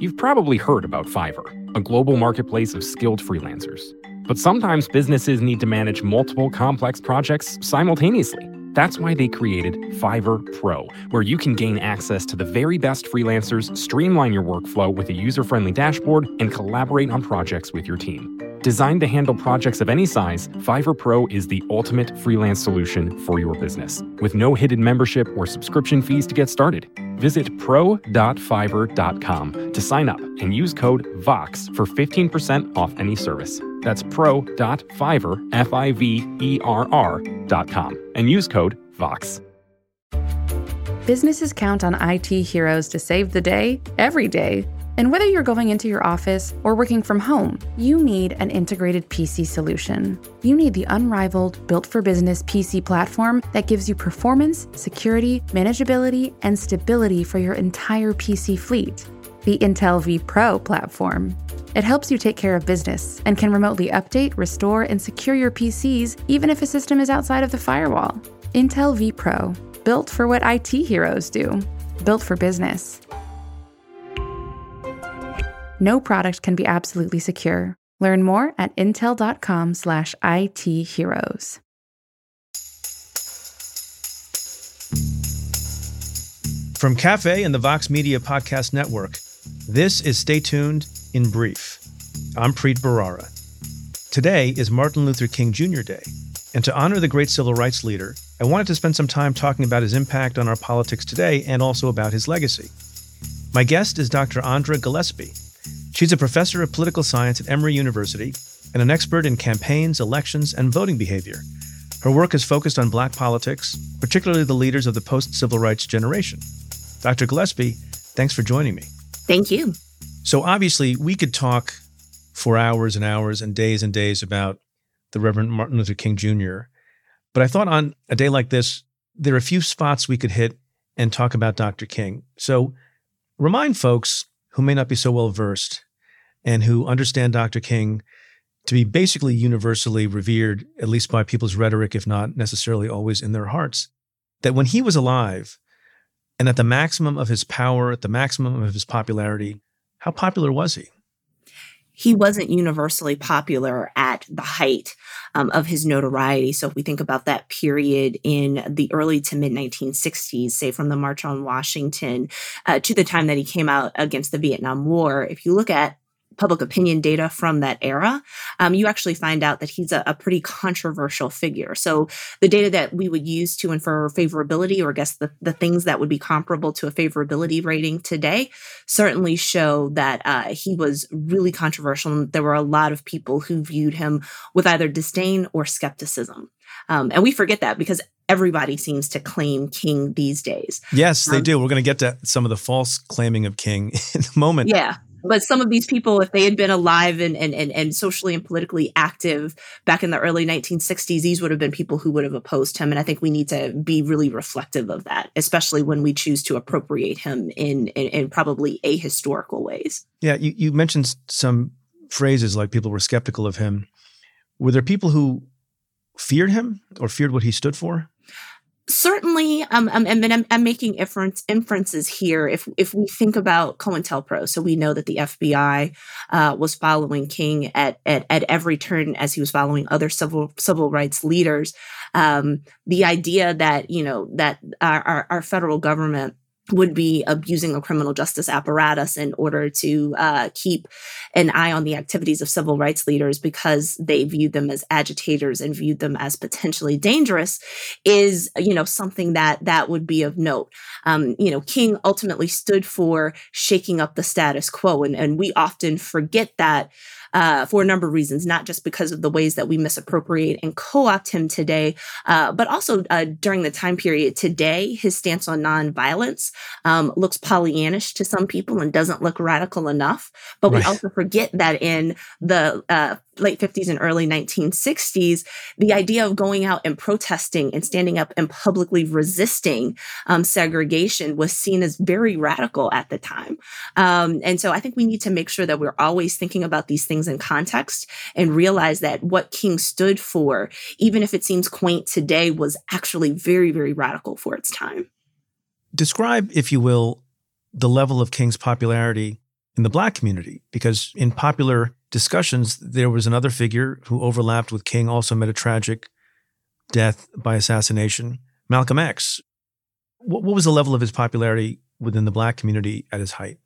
You've probably heard about Fiverr, a global marketplace of skilled freelancers. But sometimes businesses need to manage multiple complex projects simultaneously. That's why they created Fiverr Pro, where you can gain access to the very best freelancers, streamline your workflow with a user friendly dashboard, and collaborate on projects with your team. Designed to handle projects of any size, Fiverr Pro is the ultimate freelance solution for your business, with no hidden membership or subscription fees to get started. Visit pro.fiverr.com to sign up and use code VOX for 15% off any service. That's pro.fiverr, and use code VOX. Businesses count on IT heroes to save the day every day and whether you're going into your office or working from home, you need an integrated PC solution. You need the unrivaled, built for business PC platform that gives you performance, security, manageability, and stability for your entire PC fleet. The Intel vPro platform. It helps you take care of business and can remotely update, restore, and secure your PCs even if a system is outside of the firewall. Intel vPro, built for what IT heroes do, built for business. No product can be absolutely secure. Learn more at intel.com slash itheroes. From Cafe and the Vox Media Podcast Network, this is Stay Tuned in Brief. I'm Preet Bharara. Today is Martin Luther King Jr. Day, and to honor the great civil rights leader, I wanted to spend some time talking about his impact on our politics today and also about his legacy. My guest is Dr. Andra Gillespie, She's a professor of political science at Emory University and an expert in campaigns, elections, and voting behavior. Her work is focused on black politics, particularly the leaders of the post civil rights generation. Dr. Gillespie, thanks for joining me. Thank you. So, obviously, we could talk for hours and hours and days and days about the Reverend Martin Luther King Jr., but I thought on a day like this, there are a few spots we could hit and talk about Dr. King. So, remind folks who may not be so well versed and who understand Dr. King to be basically universally revered, at least by people's rhetoric, if not necessarily always in their hearts, that when he was alive and at the maximum of his power, at the maximum of his popularity, how popular was he? he wasn't universally popular at the height um, of his notoriety. So if we think about that period in the early to mid 1960s, say from the March on Washington uh, to the time that he came out against the Vietnam War, if you look at public opinion data from that era, um, you actually find out that he's a, a, pretty controversial figure. So the data that we would use to infer favorability, or I guess the, the things that would be comparable to a favorability rating today, certainly show that uh, he was really controversial. And there were a lot of people who viewed him with either disdain or skepticism. Um, and we forget that because everybody seems to claim King these days. Yes, they um, do. We're going to get to some of the false claiming of King in a moment. Yeah but some of these people, if they had been alive and, and, and, and socially and politically active back in the early 1960s, these would have been people who would have opposed him. And I think we need to be really reflective of that, especially when we choose to appropriate him in, in, in probably ahistorical ways. Yeah, you, you mentioned some phrases like people were skeptical of him. Were there people who feared him or feared what he stood for? Certainly um, um and I'm, I'm making inference, inferences here if if we think about COINTELPRO. So we know that the FBI uh, was following King at, at at every turn as he was following other civil civil rights leaders. Um, the idea that you know that our, our, our federal government would be abusing a criminal justice apparatus in order to uh, keep an eye on the activities of civil rights leaders because they viewed them as agitators and viewed them as potentially dangerous is you know something that that would be of note. Um, you know king ultimately stood for shaking up the status quo and, and we often forget that uh, for a number of reasons, not just because of the ways that we misappropriate and co opt him today, uh, but also uh, during the time period today, his stance on nonviolence um, looks Pollyannish to some people and doesn't look radical enough. But right. we also forget that in the uh, late 50s and early 1960s, the idea of going out and protesting and standing up and publicly resisting um, segregation was seen as very radical at the time. Um, and so I think we need to make sure that we're always thinking about these things in context and realize that what King stood for, even if it seems quaint today, was actually very, very radical for its time. Describe, if you will, the level of King's popularity in the black community because in popular discussions, there was another figure who overlapped with King, also met a tragic death by assassination, Malcolm X. What, what was the level of his popularity within the black community at his height?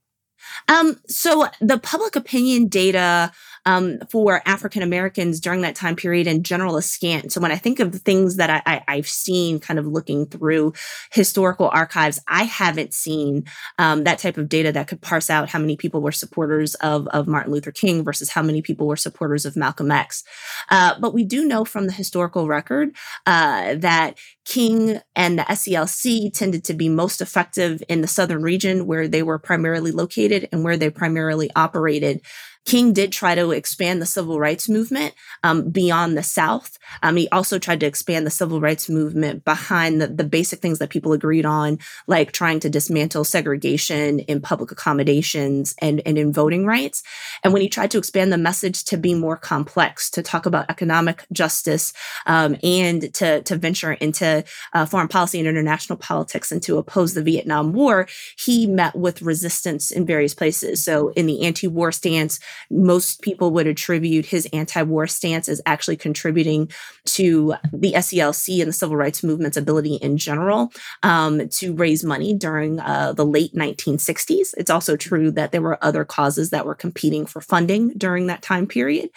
Um, so the public opinion data um, for African Americans during that time period in general is scant. So when I think of the things that I, I, have seen kind of looking through historical archives, I haven't seen um, that type of data that could parse out how many people were supporters of, of Martin Luther King versus how many people were supporters of Malcolm X. Uh, but we do know from the historical record uh, that King and the SCLC tended to be most effective in the southern region where they were primarily located and where they primarily operated. King did try to expand the civil rights movement um, beyond the South. Um, he also tried to expand the civil rights movement behind the, the basic things that people agreed on, like trying to dismantle segregation in public accommodations and, and in voting rights. And when he tried to expand the message to be more complex, to talk about economic justice um, and to, to venture into uh, foreign policy and international politics and to oppose the Vietnam War, he met with resistance in various places. So in the anti war stance, most people would attribute his anti-war stance as actually contributing to the SCLC and the civil rights movement's ability in general um, to raise money during uh, the late 1960s. It's also true that there were other causes that were competing for funding during that time period.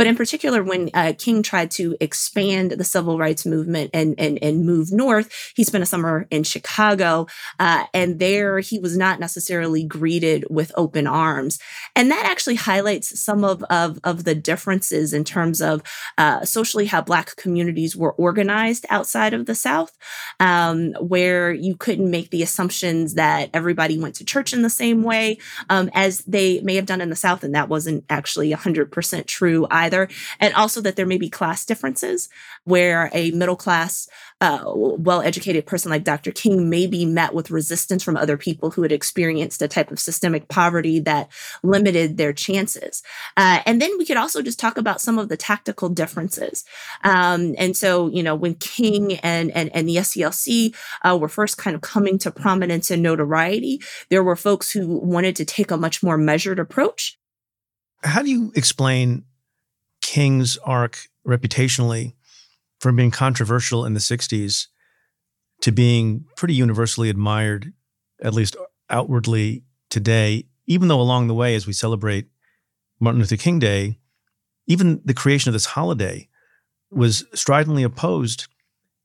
But in particular, when uh, King tried to expand the civil rights movement and, and, and move north, he spent a summer in Chicago. Uh, and there he was not necessarily greeted with open arms. And that actually highlights some of, of, of the differences in terms of uh, socially how Black communities were organized outside of the South, um, where you couldn't make the assumptions that everybody went to church in the same way um, as they may have done in the South. And that wasn't actually 100% true either. And also that there may be class differences where a middle class, uh, well educated person like Dr. King may be met with resistance from other people who had experienced a type of systemic poverty that limited their chances. Uh, and then we could also just talk about some of the tactical differences. Um, and so, you know, when King and, and, and the SCLC uh, were first kind of coming to prominence and notoriety, there were folks who wanted to take a much more measured approach. How do you explain King's arc reputationally from being controversial in the 60s to being pretty universally admired, at least outwardly today, even though along the way, as we celebrate Martin Luther King Day, even the creation of this holiday was stridently opposed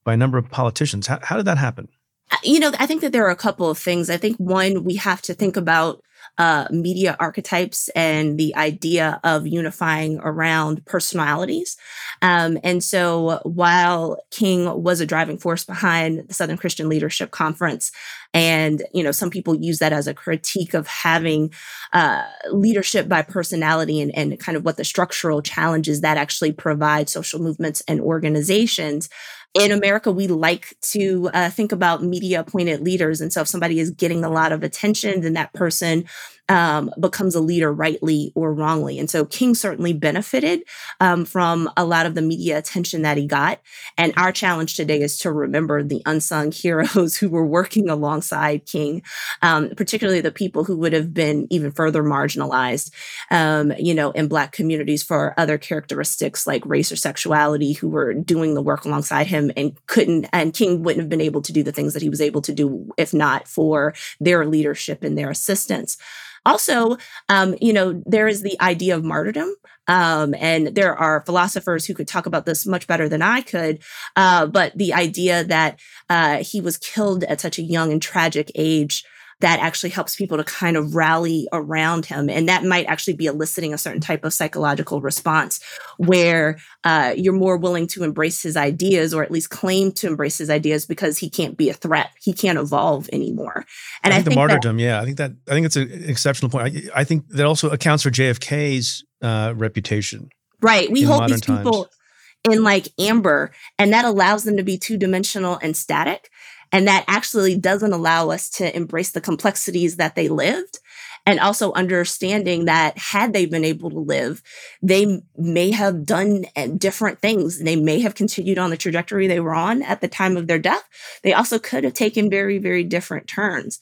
by a number of politicians. How, how did that happen? Uh, you know, I think that there are a couple of things. I think one, we have to think about uh, media archetypes and the idea of unifying around personalities. Um, and so while King was a driving force behind the Southern Christian Leadership Conference, and you know some people use that as a critique of having uh, leadership by personality and, and kind of what the structural challenges that actually provide social movements and organizations in America, we like to uh, think about media appointed leaders. And so if somebody is getting a lot of attention, then that person um, becomes a leader rightly or wrongly. And so King certainly benefited um, from a lot of the media attention that he got. And our challenge today is to remember the unsung heroes who were working alongside King, um, particularly the people who would have been even further marginalized, um, you know, in Black communities for other characteristics like race or sexuality, who were doing the work alongside him and couldn't, and King wouldn't have been able to do the things that he was able to do if not for their leadership and their assistance. Also, um, you know, there is the idea of martyrdom. Um, and there are philosophers who could talk about this much better than I could. Uh, but the idea that uh, he was killed at such a young and tragic age that actually helps people to kind of rally around him. And that might actually be eliciting a certain type of psychological response where uh, you're more willing to embrace his ideas or at least claim to embrace his ideas because he can't be a threat. He can't evolve anymore. And I think, I think the martyrdom, that, yeah, I think that, I think it's an exceptional point. I, I think that also accounts for JFK's uh, reputation. Right. We hold these people times. in like amber, and that allows them to be two dimensional and static. And that actually doesn't allow us to embrace the complexities that they lived. And also understanding that had they been able to live, they may have done eh, different things. They may have continued on the trajectory they were on at the time of their death. They also could have taken very, very different turns.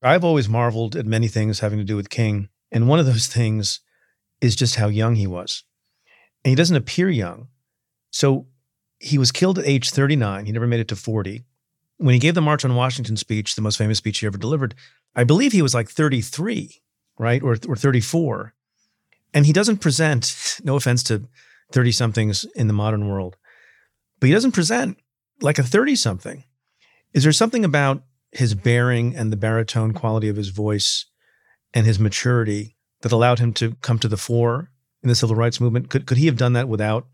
I've always marveled at many things having to do with King. And one of those things is just how young he was. And he doesn't appear young. So he was killed at age 39. He never made it to 40. When he gave the March on Washington speech, the most famous speech he ever delivered, I believe he was like 33, right? Or, or 34. And he doesn't present, no offense to 30 somethings in the modern world, but he doesn't present like a 30 something. Is there something about his bearing and the baritone quality of his voice and his maturity that allowed him to come to the fore in the civil rights movement? Could, could he have done that without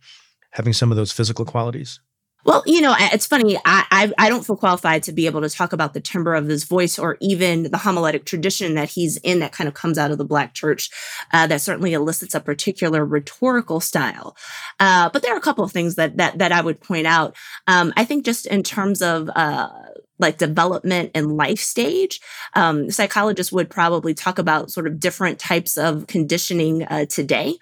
having some of those physical qualities? Well, you know, it's funny. I, I, I don't feel qualified to be able to talk about the timbre of his voice or even the homiletic tradition that he's in that kind of comes out of the Black church. Uh, that certainly elicits a particular rhetorical style. Uh, but there are a couple of things that that that I would point out. Um, I think just in terms of uh, like development and life stage. Um, psychologists would probably talk about sort of different types of conditioning uh, today,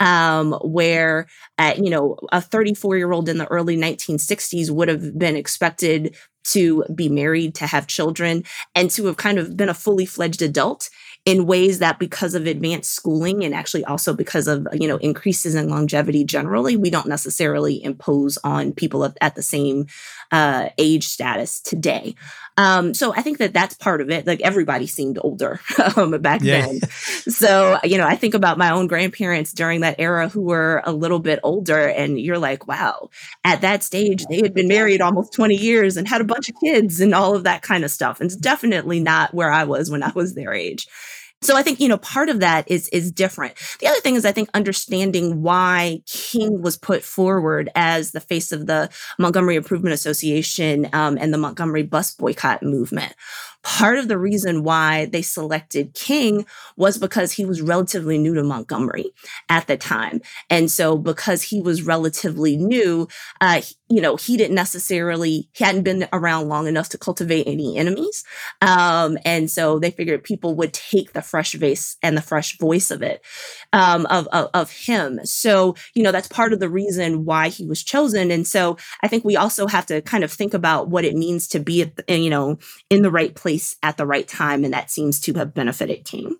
um, where uh, you know a 34 year old in the early 1960s would have been expected to be married, to have children, and to have kind of been a fully fledged adult in ways that because of advanced schooling and actually also because of you know increases in longevity generally we don't necessarily impose on people at, at the same uh, age status today. Um, so i think that that's part of it. Like everybody seemed older um, back yeah. then. So you know i think about my own grandparents during that era who were a little bit older and you're like wow at that stage they had been married almost 20 years and had a bunch of kids and all of that kind of stuff. And it's definitely not where i was when i was their age so I think, you know, part of that is is different. The other thing is I think understanding why King was put forward as the face of the Montgomery Improvement Association um, and the Montgomery bus boycott movement part of the reason why they selected King was because he was relatively new to Montgomery at the time. And so because he was relatively new, uh, you know, he didn't necessarily, he hadn't been around long enough to cultivate any enemies. Um, and so they figured people would take the fresh face and the fresh voice of it, um, of, of, of him. So, you know, that's part of the reason why he was chosen. And so I think we also have to kind of think about what it means to be, you know, in the right place place at the right time. And that seems to have benefited King.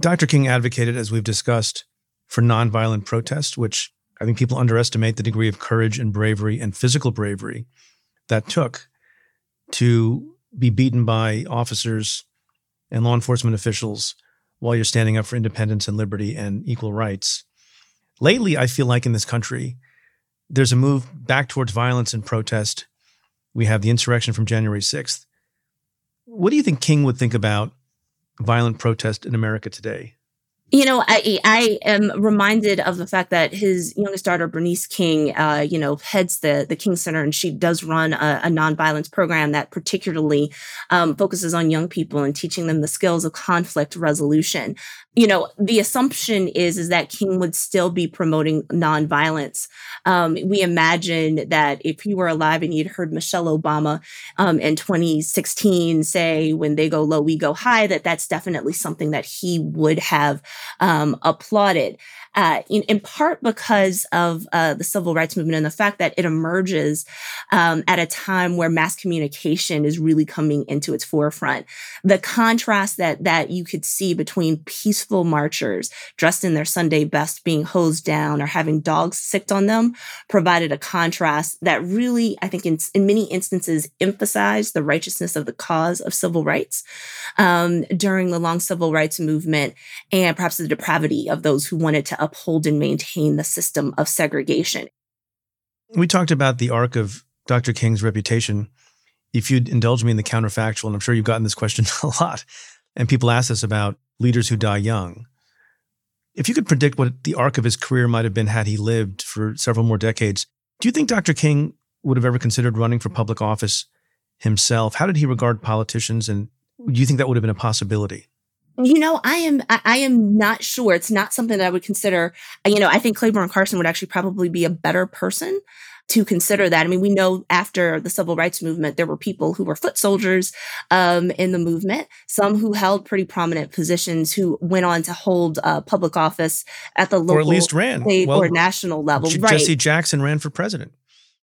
Dr. King advocated, as we've discussed, for nonviolent protest, which I think people underestimate the degree of courage and bravery and physical bravery that took to be beaten by officers and law enforcement officials while you're standing up for independence and liberty and equal rights. Lately, I feel like in this country, there's a move back towards violence and protest. We have the insurrection from January 6th. What do you think King would think about violent protest in America today? You know, I I am reminded of the fact that his youngest daughter, Bernice King, uh, you know, heads the the King Center, and she does run a, a nonviolence program that particularly um, focuses on young people and teaching them the skills of conflict resolution. You know the assumption is is that king would still be promoting nonviolence. Um, we imagine that if you were alive and you'd heard michelle obama um, in 2016 say when they go low we go high that that's definitely something that he would have um, applauded uh, in, in, part because of uh, the civil rights movement and the fact that it emerges um, at a time where mass communication is really coming into its forefront. The contrast that that you could see between peaceful marchers dressed in their Sunday best being hosed down or having dogs sicked on them provided a contrast that really, I think, in, in many instances, emphasized the righteousness of the cause of civil rights um, during the long civil rights movement and perhaps the depravity of those who wanted to uphold and maintain the system of segregation. We talked about the arc of Dr. King's reputation. If you'd indulge me in the counterfactual, and I'm sure you've gotten this question a lot, and people ask us about leaders who die young. If you could predict what the arc of his career might have been had he lived for several more decades, do you think Dr. King would have ever considered running for public office himself? How did he regard politicians? And do you think that would have been a possibility? You know, I am I am not sure. It's not something that I would consider. You know, I think Clayborne Carson would actually probably be a better person to consider that. I mean, we know after the civil rights movement, there were people who were foot soldiers um, in the movement, some who held pretty prominent positions, who went on to hold uh, public office at the local, or at least ran state well, or national level. Jesse right. Jackson ran for president.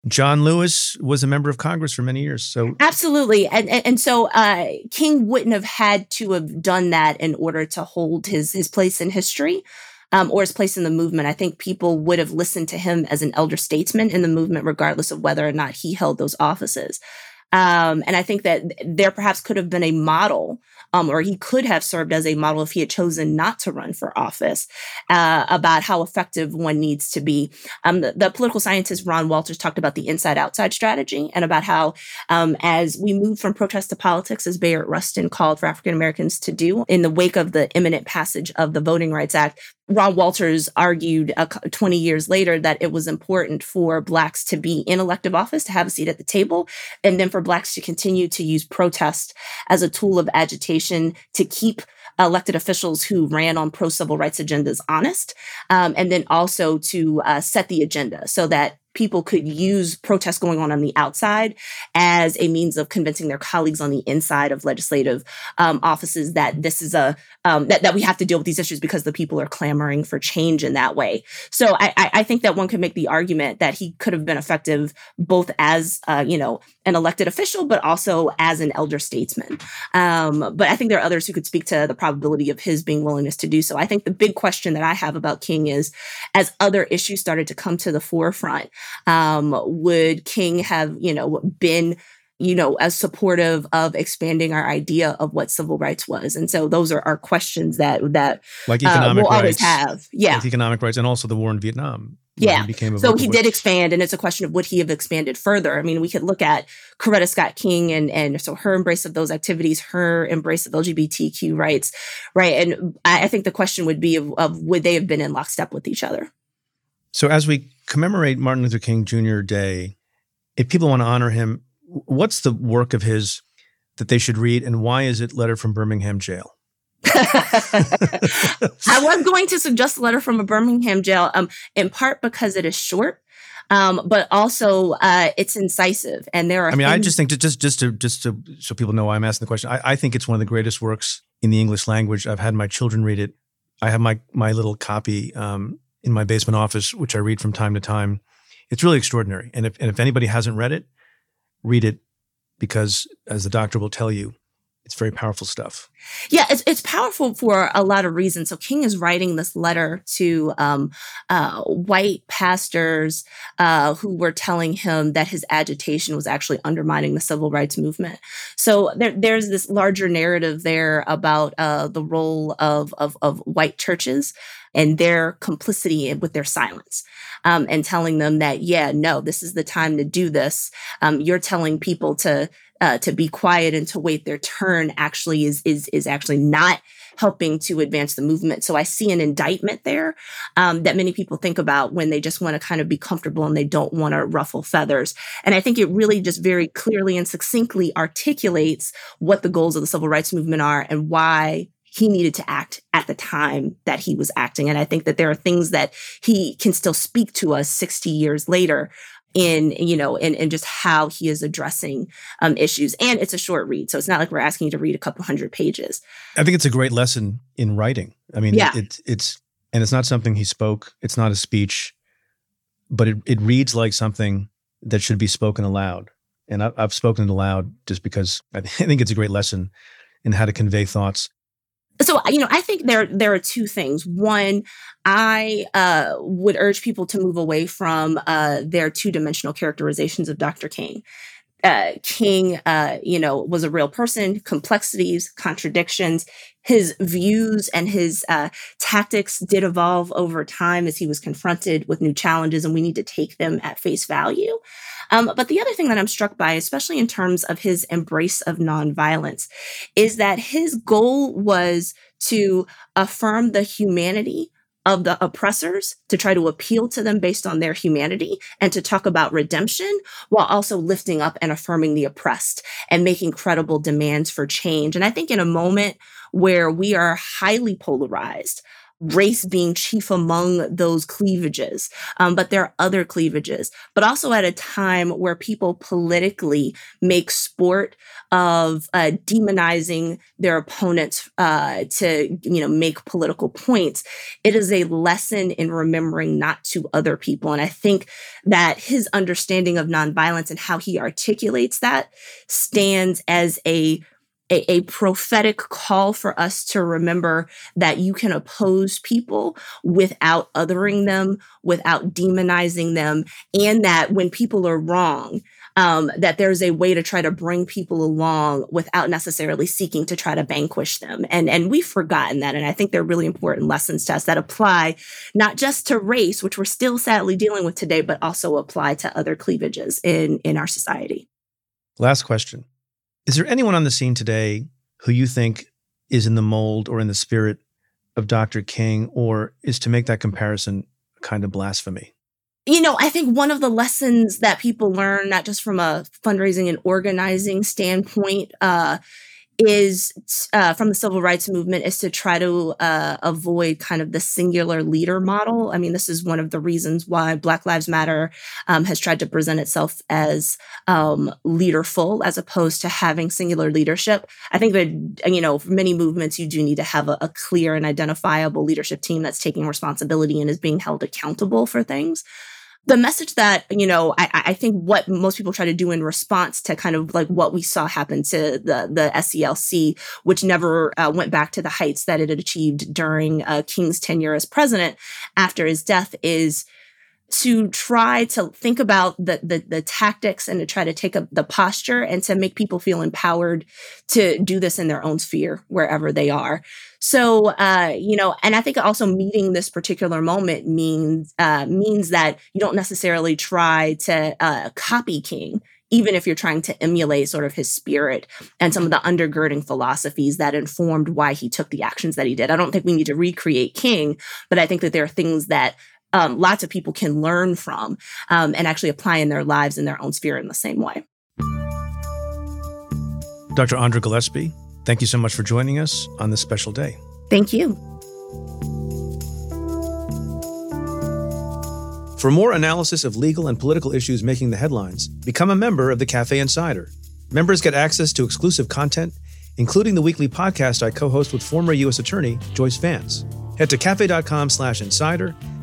John Lewis was a member of Congress for many years. So absolutely, and and, and so uh, King wouldn't have had to have done that in order to hold his his place in history. Um, or his place in the movement. I think people would have listened to him as an elder statesman in the movement, regardless of whether or not he held those offices. Um, and I think that there perhaps could have been a model um, or he could have served as a model if he had chosen not to run for office uh, about how effective one needs to be. Um, the, the, political scientist Ron Walters talked about the inside outside strategy and about how, um, as we move from protest to politics, as Bayard Rustin called for African Americans to do in the wake of the imminent passage of the Voting Rights Act, Ron Walters argued uh, 20 years later that it was important for Blacks to be in elective office, to have a seat at the table, and then for Blacks to continue to use protest as a tool of agitation to keep elected officials who ran on pro civil rights agendas honest, um, and then also to uh, set the agenda so that people could use protests going on on the outside as a means of convincing their colleagues on the inside of legislative um, offices that this is a um, that, that we have to deal with these issues because the people are clamoring for change in that way. So I, I think that one could make the argument that he could have been effective both as uh, you know an elected official, but also as an elder statesman. Um, but I think there are others who could speak to the probability of his being willingness to do so. I think the big question that I have about King is, as other issues started to come to the forefront, um, would King have, you know, been you know, as supportive of expanding our idea of what civil rights was. And so those are our questions that that like economic uh, we'll rights, always have. Yeah. Like economic rights and also the war in Vietnam. Yeah. He so he did expand and it's a question of would he have expanded further? I mean, we could look at Coretta Scott King and and so her embrace of those activities, her embrace of LGBTQ rights, right? And I, think the question would be of, of would they have been in lockstep with each other? So as we commemorate Martin Luther King Jr. Day, if people want to honor him, what's the work of his that they should read, and why is it Letter from Birmingham Jail? I was going to suggest a letter from a Birmingham jail, um, in part because it is short, um, but also uh, it's incisive, and there are. I mean, I just think to, just just to just to so people know why I'm asking the question. I, I think it's one of the greatest works in the English language. I've had my children read it. I have my my little copy um, in my basement office, which I read from time to time. It's really extraordinary. And if, and if anybody hasn't read it, read it because, as the doctor will tell you, it's very powerful stuff. Yeah, it's, it's powerful for a lot of reasons. So King is writing this letter to um, uh, white pastors uh, who were telling him that his agitation was actually undermining the civil rights movement. So there, there's this larger narrative there about uh, the role of, of, of white churches and their complicity with their silence. Um, and telling them that, yeah, no, this is the time to do this. Um, you're telling people to uh, to be quiet and to wait their turn actually is is is actually not helping to advance the movement. So I see an indictment there um, that many people think about when they just want to kind of be comfortable and they don't want to ruffle feathers. And I think it really just very clearly and succinctly articulates what the goals of the civil rights movement are and why he needed to act at the time that he was acting. And I think that there are things that he can still speak to us 60 years later in you know in, in just how he is addressing um, issues. And it's a short read so it's not like we're asking you to read a couple hundred pages. I think it's a great lesson in writing. I mean yeah. it, it's and it's not something he spoke it's not a speech but it, it reads like something that should be spoken aloud. And I, i've spoken it aloud just because i think it's a great lesson in how to convey thoughts so you know i think there there are two things. One i uh, would urge people to move away from uh, their two-dimensional characterizations of dr king. Uh, king uh, you know was a real person complexities contradictions. His views and his uh, tactics did evolve over time as he was confronted with new challenges and we need to take them at face value um, but the other thing that I'm struck by, especially in terms of his embrace of nonviolence, is that his goal was to affirm the humanity of the oppressors to try to appeal to them based on their humanity and to talk about redemption while also lifting up and affirming the oppressed and making credible demands for change. And I think in a moment where we are highly polarized, race being chief among those cleavages. Um, but there are other cleavages, but also at a time where people politically make sport of uh, demonizing their opponents uh, to, you know, make political points. It is a lesson in remembering not to other people. And I think that his understanding of nonviolence and how he articulates that stands as a a, a, prophetic call for us to remember that you can oppose people without othering them, without demonizing them, and that when people are wrong, um, that there's a way to try to bring people along without necessarily seeking to try to vanquish them. And and we've forgotten that. And I think they're really important lessons to us that apply not just to race, which we're still sadly dealing with today, but also apply to other cleavages in in our society. Last question. Is there anyone on the scene today who you think is in the mold or in the spirit of Dr. King, or is to make that comparison kind of blasphemy? You know, I think one of the lessons that people learn, not just from a fundraising and organizing standpoint, uh, is uh, from the civil rights movement is to try to uh, avoid kind of the singular leader model. I mean, this is one of the reasons why Black Lives Matter um, has tried to present itself as um, leaderful as opposed to having singular leadership. I think that, you know, for many movements, you do need to have a, a clear and identifiable leadership team that's taking responsibility and is being held accountable for things the message that you know I, I, think what most people try to do in response to kind of like what we saw happen to the the SCLC, which never uh, went back to the heights that it had achieved during uh, King's tenure as president after his death, is to try to think about the, the, the tactics and to try to take up the posture and to make people feel empowered to do this in their own sphere wherever they are. So, uh, you know, and I think also meeting this particular moment means uh, means that you don't necessarily try to uh, copy King even if you're trying to emulate sort of his spirit and some of the undergirding philosophies that informed why he took the actions that he did. I don't think we need to recreate King, but I think that there are things that um, lots of people can learn from um, and actually apply in their lives in their own sphere in the same way. Dr. Andra Gillespie, thank you so much for joining us on this special day. Thank you. For more analysis of legal and political issues making the headlines, become a member of the Cafe Insider. Members get access to exclusive content, including the weekly podcast I co-host with former U.S. Attorney Joyce Vance. Head to cafe.com slash insider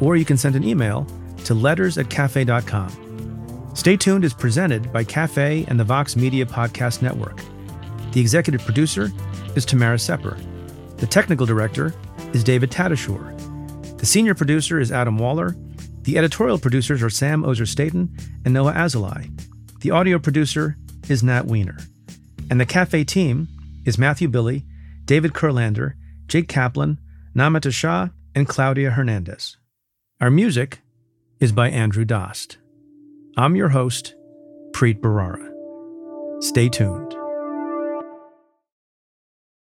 Or you can send an email to letters at cafe.com. Stay tuned is presented by Cafe and the Vox Media Podcast Network. The executive producer is Tamara Sepper. The technical director is David Tatasciore. The senior producer is Adam Waller. The editorial producers are Sam Ozer Staten and Noah Azulai. The audio producer is Nat Weiner. And the Cafe team is Matthew Billy, David Kurlander, Jake Kaplan, Namita Shah, and Claudia Hernandez. Our music is by Andrew Dost. I'm your host, Preet Bharara. Stay tuned.